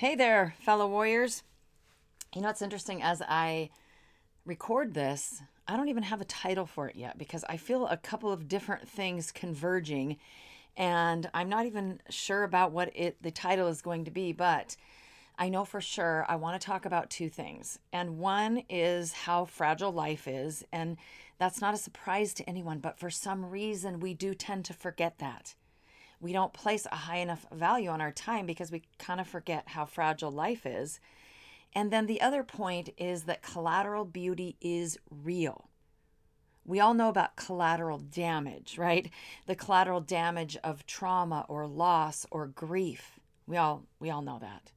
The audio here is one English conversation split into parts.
Hey there, fellow warriors. You know, it's interesting as I record this, I don't even have a title for it yet because I feel a couple of different things converging and I'm not even sure about what it the title is going to be, but I know for sure I want to talk about two things. And one is how fragile life is, and that's not a surprise to anyone, but for some reason we do tend to forget that we don't place a high enough value on our time because we kind of forget how fragile life is. And then the other point is that collateral beauty is real. We all know about collateral damage, right? The collateral damage of trauma or loss or grief. We all we all know that.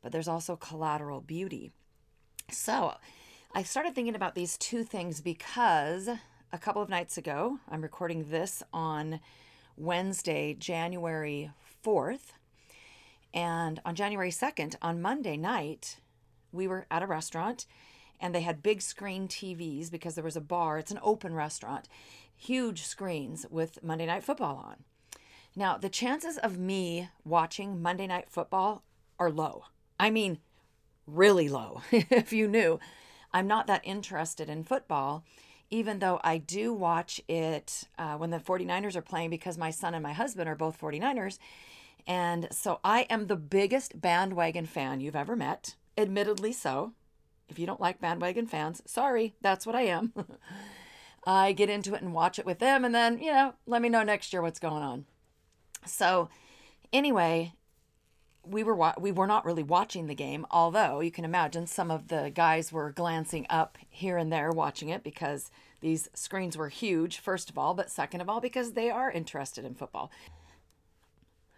But there's also collateral beauty. So, I started thinking about these two things because a couple of nights ago, I'm recording this on Wednesday, January 4th. And on January 2nd, on Monday night, we were at a restaurant and they had big screen TVs because there was a bar. It's an open restaurant, huge screens with Monday Night Football on. Now, the chances of me watching Monday Night Football are low. I mean, really low, if you knew. I'm not that interested in football even though I do watch it uh, when the 49ers are playing because my son and my husband are both 49ers. And so I am the biggest bandwagon fan you've ever met, admittedly so. If you don't like bandwagon fans, sorry, that's what I am. I get into it and watch it with them, and then, you know, let me know next year what's going on. So, anyway, we were wa- we were not really watching the game, although you can imagine some of the guys were glancing up here and there watching it because these screens were huge, first of all, but second of all because they are interested in football.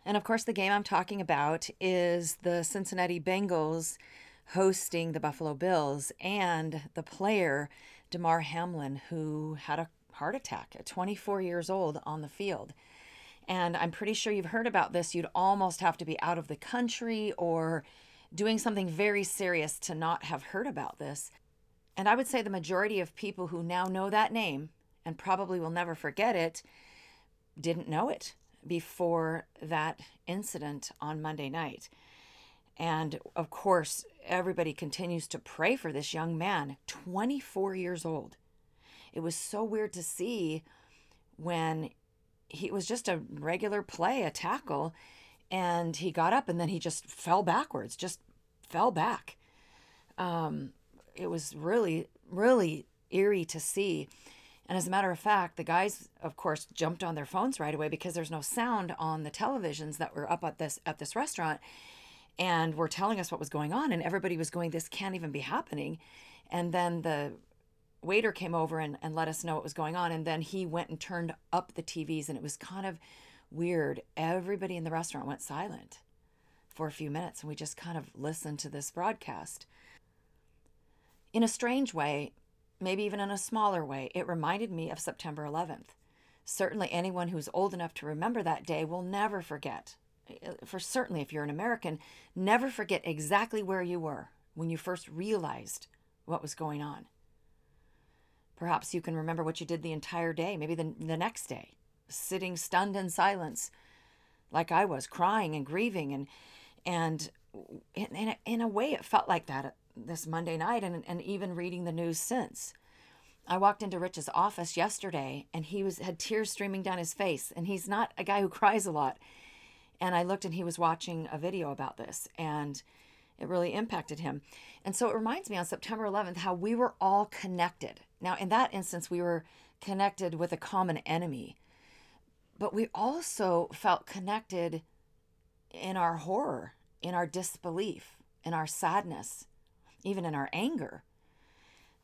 And of course, the game I'm talking about is the Cincinnati Bengals hosting the Buffalo Bills and the player Damar Hamlin who had a heart attack at 24 years old on the field. And I'm pretty sure you've heard about this. You'd almost have to be out of the country or doing something very serious to not have heard about this. And I would say the majority of people who now know that name and probably will never forget it didn't know it before that incident on Monday night. And of course, everybody continues to pray for this young man, 24 years old. It was so weird to see when he was just a regular play, a tackle, and he got up and then he just fell backwards, just fell back. Um, it was really, really eerie to see. And as a matter of fact, the guys, of course, jumped on their phones right away because there's no sound on the televisions that were up at this at this restaurant, and were telling us what was going on. And everybody was going, "This can't even be happening." And then the waiter came over and, and let us know what was going on. And then he went and turned up the TVs, and it was kind of weird. Everybody in the restaurant went silent for a few minutes, and we just kind of listened to this broadcast. In a strange way, maybe even in a smaller way, it reminded me of September 11th. Certainly, anyone who's old enough to remember that day will never forget. Uh, for certainly, if you're an American, never forget exactly where you were when you first realized what was going on. Perhaps you can remember what you did the entire day, maybe the, the next day, sitting stunned in silence, like I was, crying and grieving. And, and in, in, a, way, it felt like that uh, this Monday night and, and even reading the news since. I walked into Rich's office yesterday and he was had tears streaming down his face and he's not a guy who cries a lot. And I looked and he was watching a video about this and it really impacted him. And so it reminds me on September 11th how we were all connected. Now, in that instance, we were connected with a common enemy, but we also felt connected in our horror, in our disbelief, in our sadness, even in our anger.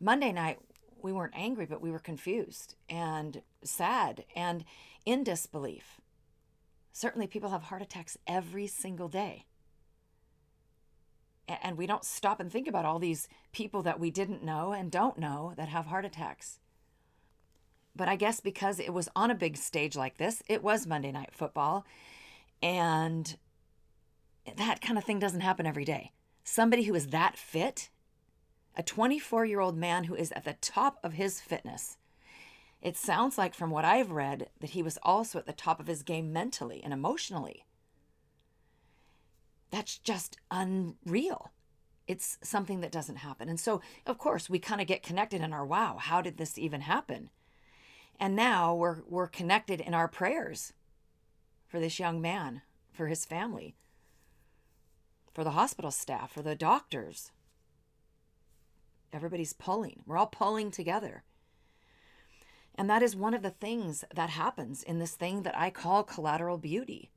Monday night, we weren't angry, but we were confused and sad and in disbelief. Certainly, people have heart attacks every single day and we don't stop and think about all these people that we didn't know and don't know that have heart attacks. But I guess because it was on a big stage like this, it was Monday Night Football. And that kind of thing doesn't happen every day. Somebody who is that fit, a 24 year old man who is at the top of his fitness. It sounds like, from what I've read, that he was also at the top of his game mentally and emotionally. That's just unreal. It's something that doesn't happen. And so, of course, we kind of get connected in our wow, how did this even happen? And now we're we're connected in our prayers for this young man, for his family, for the hospital staff, for the doctors. Everybody's pulling. We're all pulling together. And that is one of the things that happens in this thing that I call collateral beauty.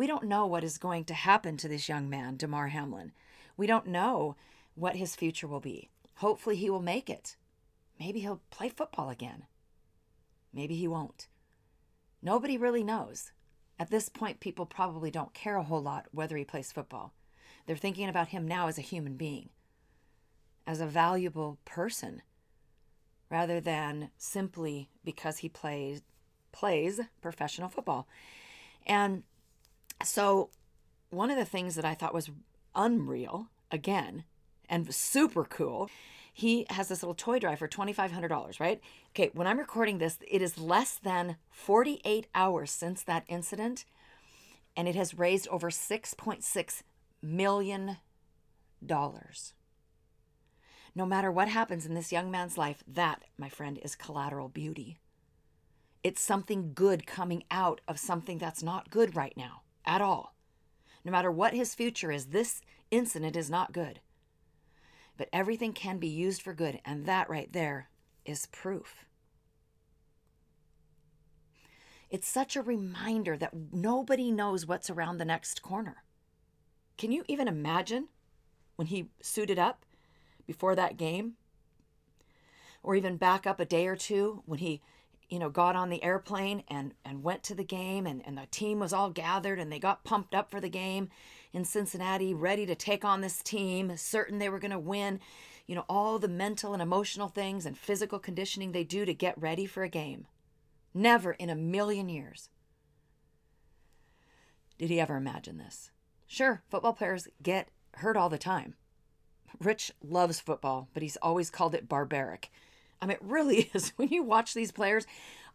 We don't know what is going to happen to this young man, Damar Hamlin. We don't know what his future will be. Hopefully, he will make it. Maybe he'll play football again. Maybe he won't. Nobody really knows. At this point, people probably don't care a whole lot whether he plays football. They're thinking about him now as a human being, as a valuable person rather than simply because he plays plays professional football. And so one of the things that I thought was unreal again and super cool he has this little toy drive for $2500 right? Okay when i'm recording this it is less than 48 hours since that incident and it has raised over 6.6 million dollars. No matter what happens in this young man's life, that, my friend, is collateral beauty. It's something good coming out of something that's not good right now at all. No matter what his future is, this incident is not good. But everything can be used for good, and that right there is proof. It's such a reminder that nobody knows what's around the next corner. Can you even imagine when he suited up before that game or even back up a day or two when he you know got on the airplane and and went to the game and, and the team was all gathered and they got pumped up for the game in cincinnati ready to take on this team certain they were going to win. You know all the mental and emotional things and physical conditioning they do to get ready for a game. Never in a million years did he ever imagine this. Sure football players get hurt all the time. Rich loves football, but he's always called it barbaric. I mean, it really is. When you watch these players,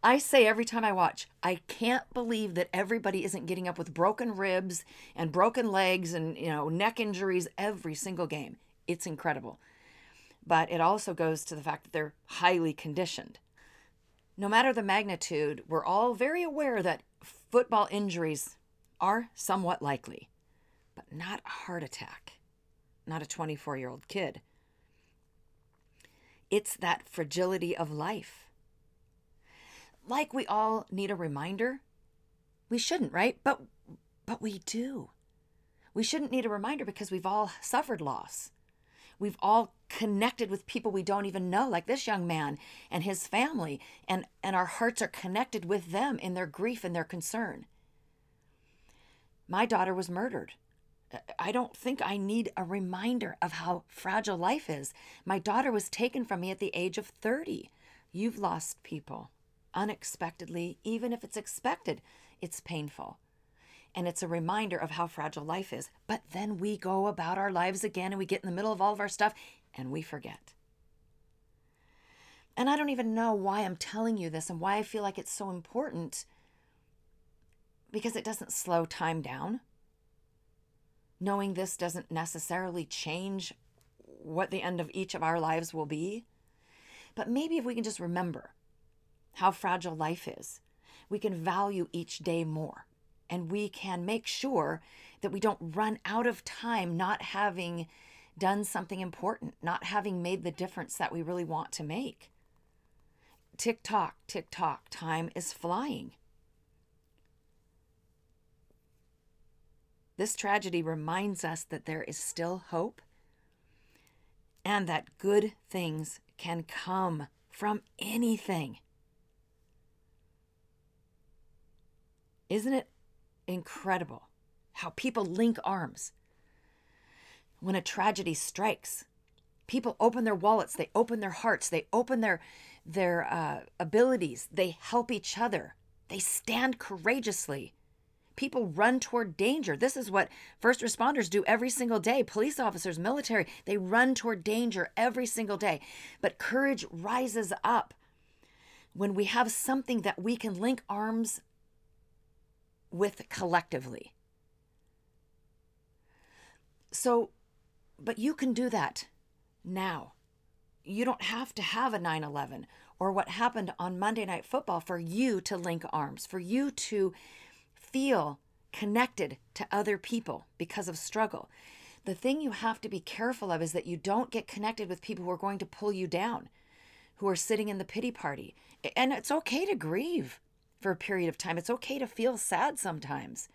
I say every time I watch, I can't believe that everybody isn't getting up with broken ribs and broken legs and, you know, neck injuries every single game. It's incredible. But it also goes to the fact that they're highly conditioned. No matter the magnitude, we're all very aware that football injuries are somewhat likely, but not a heart attack not a 24 year old kid. It's that fragility of life. Like we all need a reminder. We shouldn't, right? But but we do. We shouldn't need a reminder because we've all suffered loss. We've all connected with people we don't even know, like this young man and his family, and, and our hearts are connected with them in their grief and their concern. My daughter was murdered I don't think I need a reminder of how fragile life is. My daughter was taken from me at the age of 30. You've lost people unexpectedly, even if it's expected, it's painful. And it's a reminder of how fragile life is. But then we go about our lives again and we get in the middle of all of our stuff and we forget. And I don't even know why I'm telling you this and why I feel like it's so important because it doesn't slow time down knowing this doesn't necessarily change what the end of each of our lives will be. But maybe if we can just remember how fragile life is, we can value each day more and we can make sure that we don't run out of time not having done something important, not having made the difference that we really want to make. Tick tock, tick tock, time is flying. This tragedy reminds us that there is still hope and that good things can come from anything. Isn't it incredible how people link arms? When a tragedy strikes, people open their wallets, they open their hearts, they open their their uh, abilities, they help each other, they stand courageously people run toward danger. This is what first responders do every single day. Police officers, military, they run toward danger every single day. But courage rises up when we have something that we can link arms with collectively. So, but you can do that now. You don't have to have a 9 11 or what happened on Monday Night Football for you to link arms, for you to feel connected to other people because of struggle. The thing you have to be careful of is that you don't get connected with people who are going to pull you down, who are sitting in the pity party. And it's okay to grieve for a period of time. It's okay to feel sad sometimes.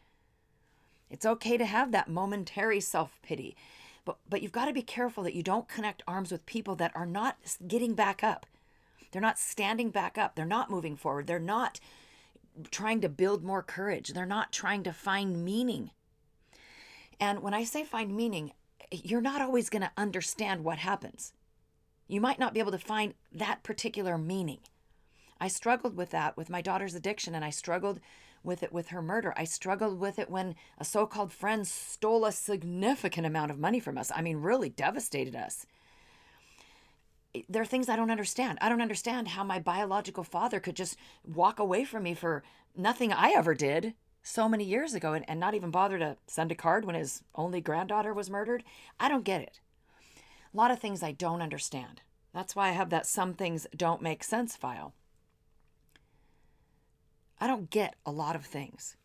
It's okay to have that momentary self-pity. But but you've got to be careful that you don't connect arms with people that are not getting back up. They're not standing back up. They're not moving forward. They're not trying to build more courage. They're not trying to find meaning. And when I say find meaning, you're not always going to understand what happens. You might not be able to find that particular meaning. I struggled with that with my daughter's addiction, and I struggled with it with her murder. I struggled with it when a so called friend stole a significant amount of money from us. I mean, really devastated us there are things I don't understand. I don't understand how my biological father could just walk away from me for nothing I ever did so many years ago and, and not even bother to send a card when his only granddaughter was murdered. I don't get it. A lot of things I don't understand. That's why I have that some things don't make sense file. I don't get a lot of things.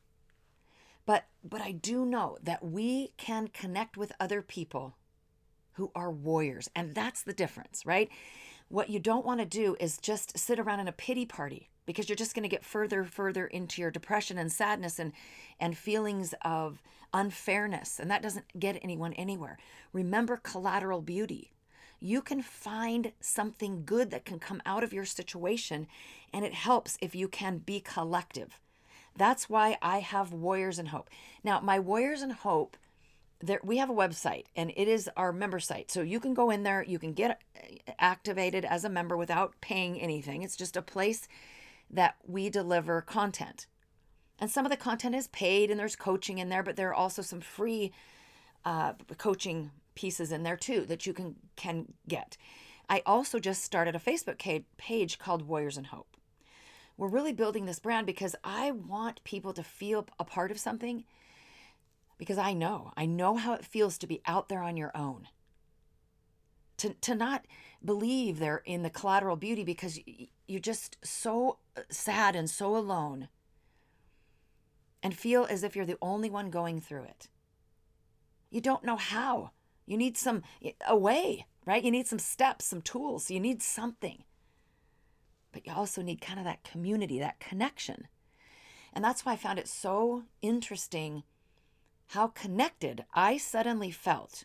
But but I do know that we can connect with other people who are warriors. And that's the difference, right? What you don't want to do is just sit around in a pity party because you're just going to get further further into your depression and sadness and and feelings of unfairness and that doesn't get anyone anywhere. Remember collateral beauty. You can find something good that can come out of your situation and it helps if you can be collective. That's why I have Warriors and Hope. Now, my Warriors and Hope there we have a website and it is our member site. So you can go in there you can get activated as a member without paying anything. It's just a place that we deliver content. And some of the content is paid and there's coaching in there but there are also some free uh, coaching pieces in there too that you can can get. I also just started a facebook page called warriors and hope. We're really building this brand because i want people to feel a part of something because I know, I know how it feels to be out there on your own. To, to not believe they're in the collateral beauty because you're just so uh, sad and so alone and feel as if you're the only one going through it. You don't know how. You need some a way, right? You need some steps, some tools. You need something. But you also need kind of that community, that connection. And that's why I found it so interesting how connected I suddenly felt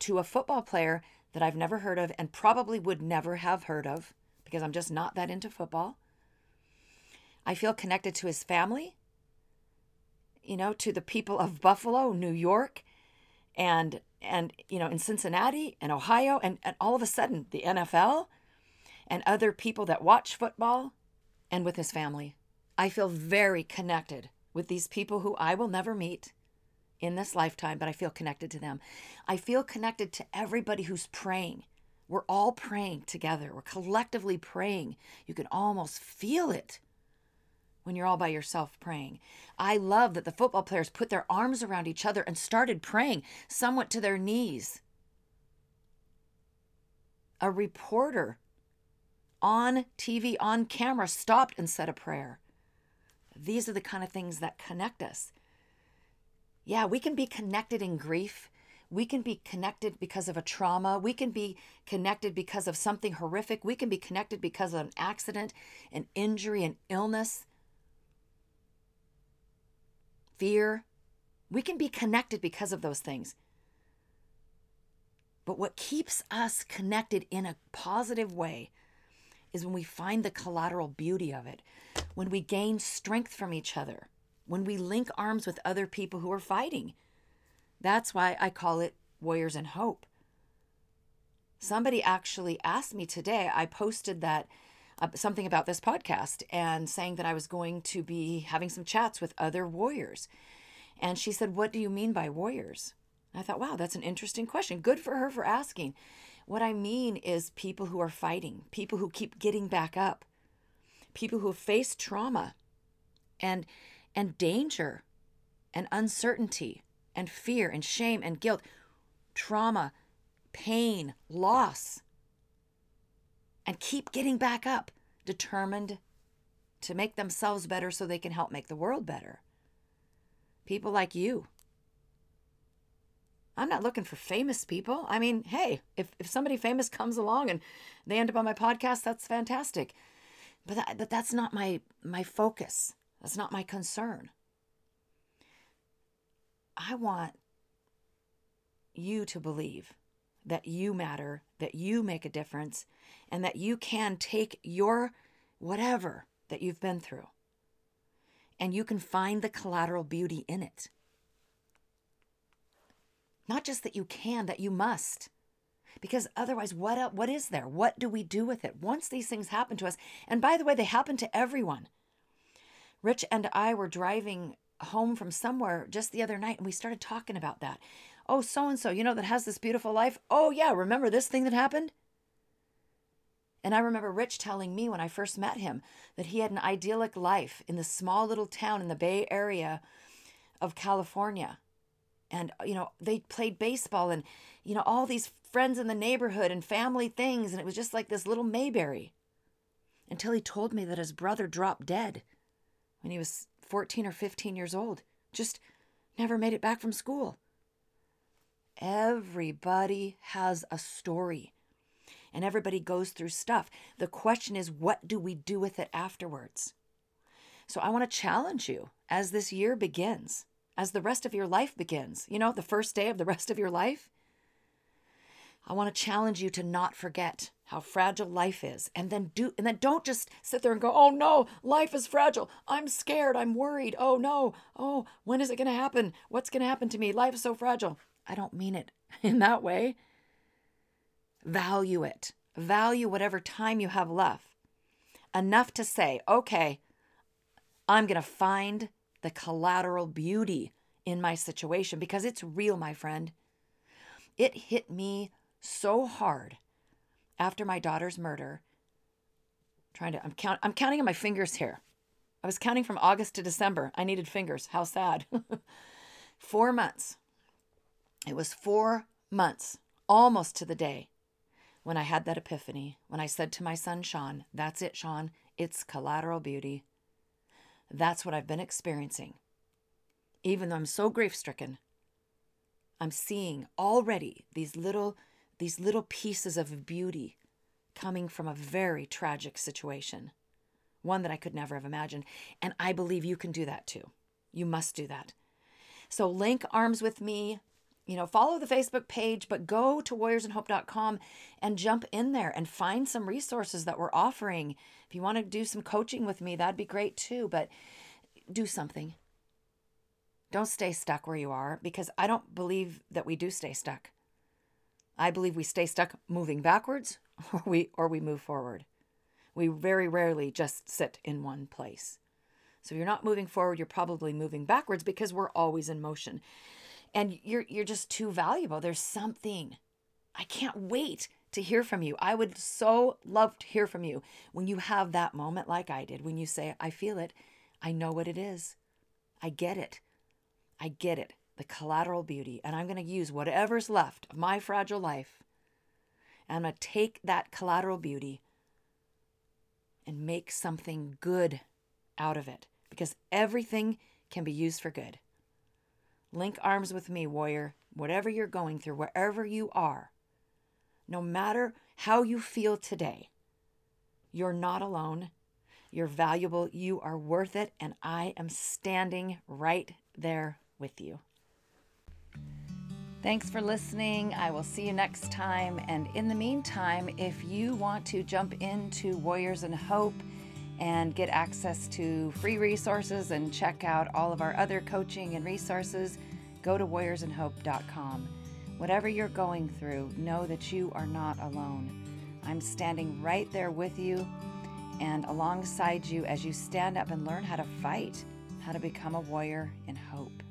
to a football player that I've never heard of and probably would never have heard of because I'm just not that into football. I feel connected to his family, you know, to the people of Buffalo, New York, and and you know, in Cincinnati and Ohio and, and all of a sudden the NFL and other people that watch football and with his family. I feel very connected with these people who I will never meet in this lifetime, but I feel connected to them. I feel connected to everybody who's praying. We're all praying together. We're collectively praying. You can almost feel it when you're all by yourself praying. I love that the football players put their arms around each other and started praying. Some went to their knees. A reporter on TV, on camera, stopped and said a prayer. These are the kind of things that connect us. Yeah, we can be connected in grief. We can be connected because of a trauma. We can be connected because of something horrific. We can be connected because of an accident, an injury, an illness, fear. We can be connected because of those things. But what keeps us connected in a positive way is when we find the collateral beauty of it, when we gain strength from each other when we link arms with other people who are fighting. That's why I call it Warriors and Hope. Somebody actually asked me today, I posted that uh, something about this podcast and saying that I was going to be having some chats with other warriors. And she said, What do you mean by warriors? I thought, wow, that's an interesting question. Good for her for asking. What I mean is people who are fighting, people who keep getting back up, people who faced trauma and and danger and uncertainty and fear and shame and guilt. trauma, pain, loss, and keep getting back up, determined to make themselves better so they can help make the world better. People like you. I'm not looking for famous people. I mean, hey, if, if somebody famous comes along and they end up on my podcast, that's fantastic. But that, but that's not my my focus. That's not my concern. I want you to believe that you matter, that you make a difference, and that you can take your whatever that you've been through and you can find the collateral beauty in it. Not just that you can, that you must. Because otherwise, what, what is there? What do we do with it? Once these things happen to us, and by the way, they happen to everyone. Rich and I were driving home from somewhere just the other night, and we started talking about that. Oh, so and so, you know, that has this beautiful life. Oh, yeah, remember this thing that happened? And I remember Rich telling me when I first met him that he had an idyllic life in the small little town in the Bay Area of California. And, you know, they played baseball and, you know, all these friends in the neighborhood and family things. And it was just like this little Mayberry until he told me that his brother dropped dead when he was 14 or 15 years old. Just never made it back from school. Everybody has a story and everybody goes through stuff. The question is, what do we do with it afterwards? So I want to challenge you as this year begins, as the rest of your life begins, you know, the first day of the rest of your life. I want to challenge you to not forget how fragile life is and then do and then don't just sit there and go, "Oh no, life is fragile. I'm scared. I'm worried. Oh no. Oh, when is it going to happen? What's going to happen to me? Life is so fragile." I don't mean it in that way. Value it. Value whatever time you have left. Enough to say, okay, I'm going to find the collateral beauty in my situation because it's real, my friend. It hit me so hard after my daughter's murder. trying to I'm count I'm counting on my fingers here. I was counting from August to December. I needed fingers. How sad. 4 months. It was 4 months, almost to the day when I had that epiphany, when I said to my son Sean, That's it, Sean, it's collateral beauty. That's what I've been experiencing. Even though I'm so grief stricken, I'm seeing already these little these little pieces of beauty coming from a very tragic situation, one that I could never have imagined. And I believe you can do that too. You must do that. So link arms with me you know, follow the Facebook page, but go to warriorsandhope.com and jump in there and find some resources that we're offering. If you want to do some coaching with me, that'd be great too, but do something. Don't stay stuck where you are because I don't believe that we do stay stuck. I believe we stay stuck moving backwards or we or we move forward. We very rarely just sit in one place. So if you're not moving forward, you're probably moving backwards because we're always in motion and you're you're just too valuable. There's something. I can't wait to hear from you. I would so love to hear from you when you have that moment like I did when you say I feel it. I know what it is. I get it. I get it. The collateral beauty and I'm going to use whatever's left of my fragile life. And I'm going to take that collateral beauty and make something good out of it because everything can be used for good. Link arms with me, warrior. Whatever you're going through, wherever you are, no matter how you feel today, you're not alone. You're valuable. You are worth it. And I am standing right there with you. Thanks for listening. I will see you next time. And in the meantime, if you want to jump into Warriors and Hope and get access to free resources and check out all of our other coaching and resources, go to warriorsandhope.com. Whatever you're going through, know that you are not alone. I'm standing right there with you and alongside you as you stand up and learn how to fight, how to become a warrior in hope.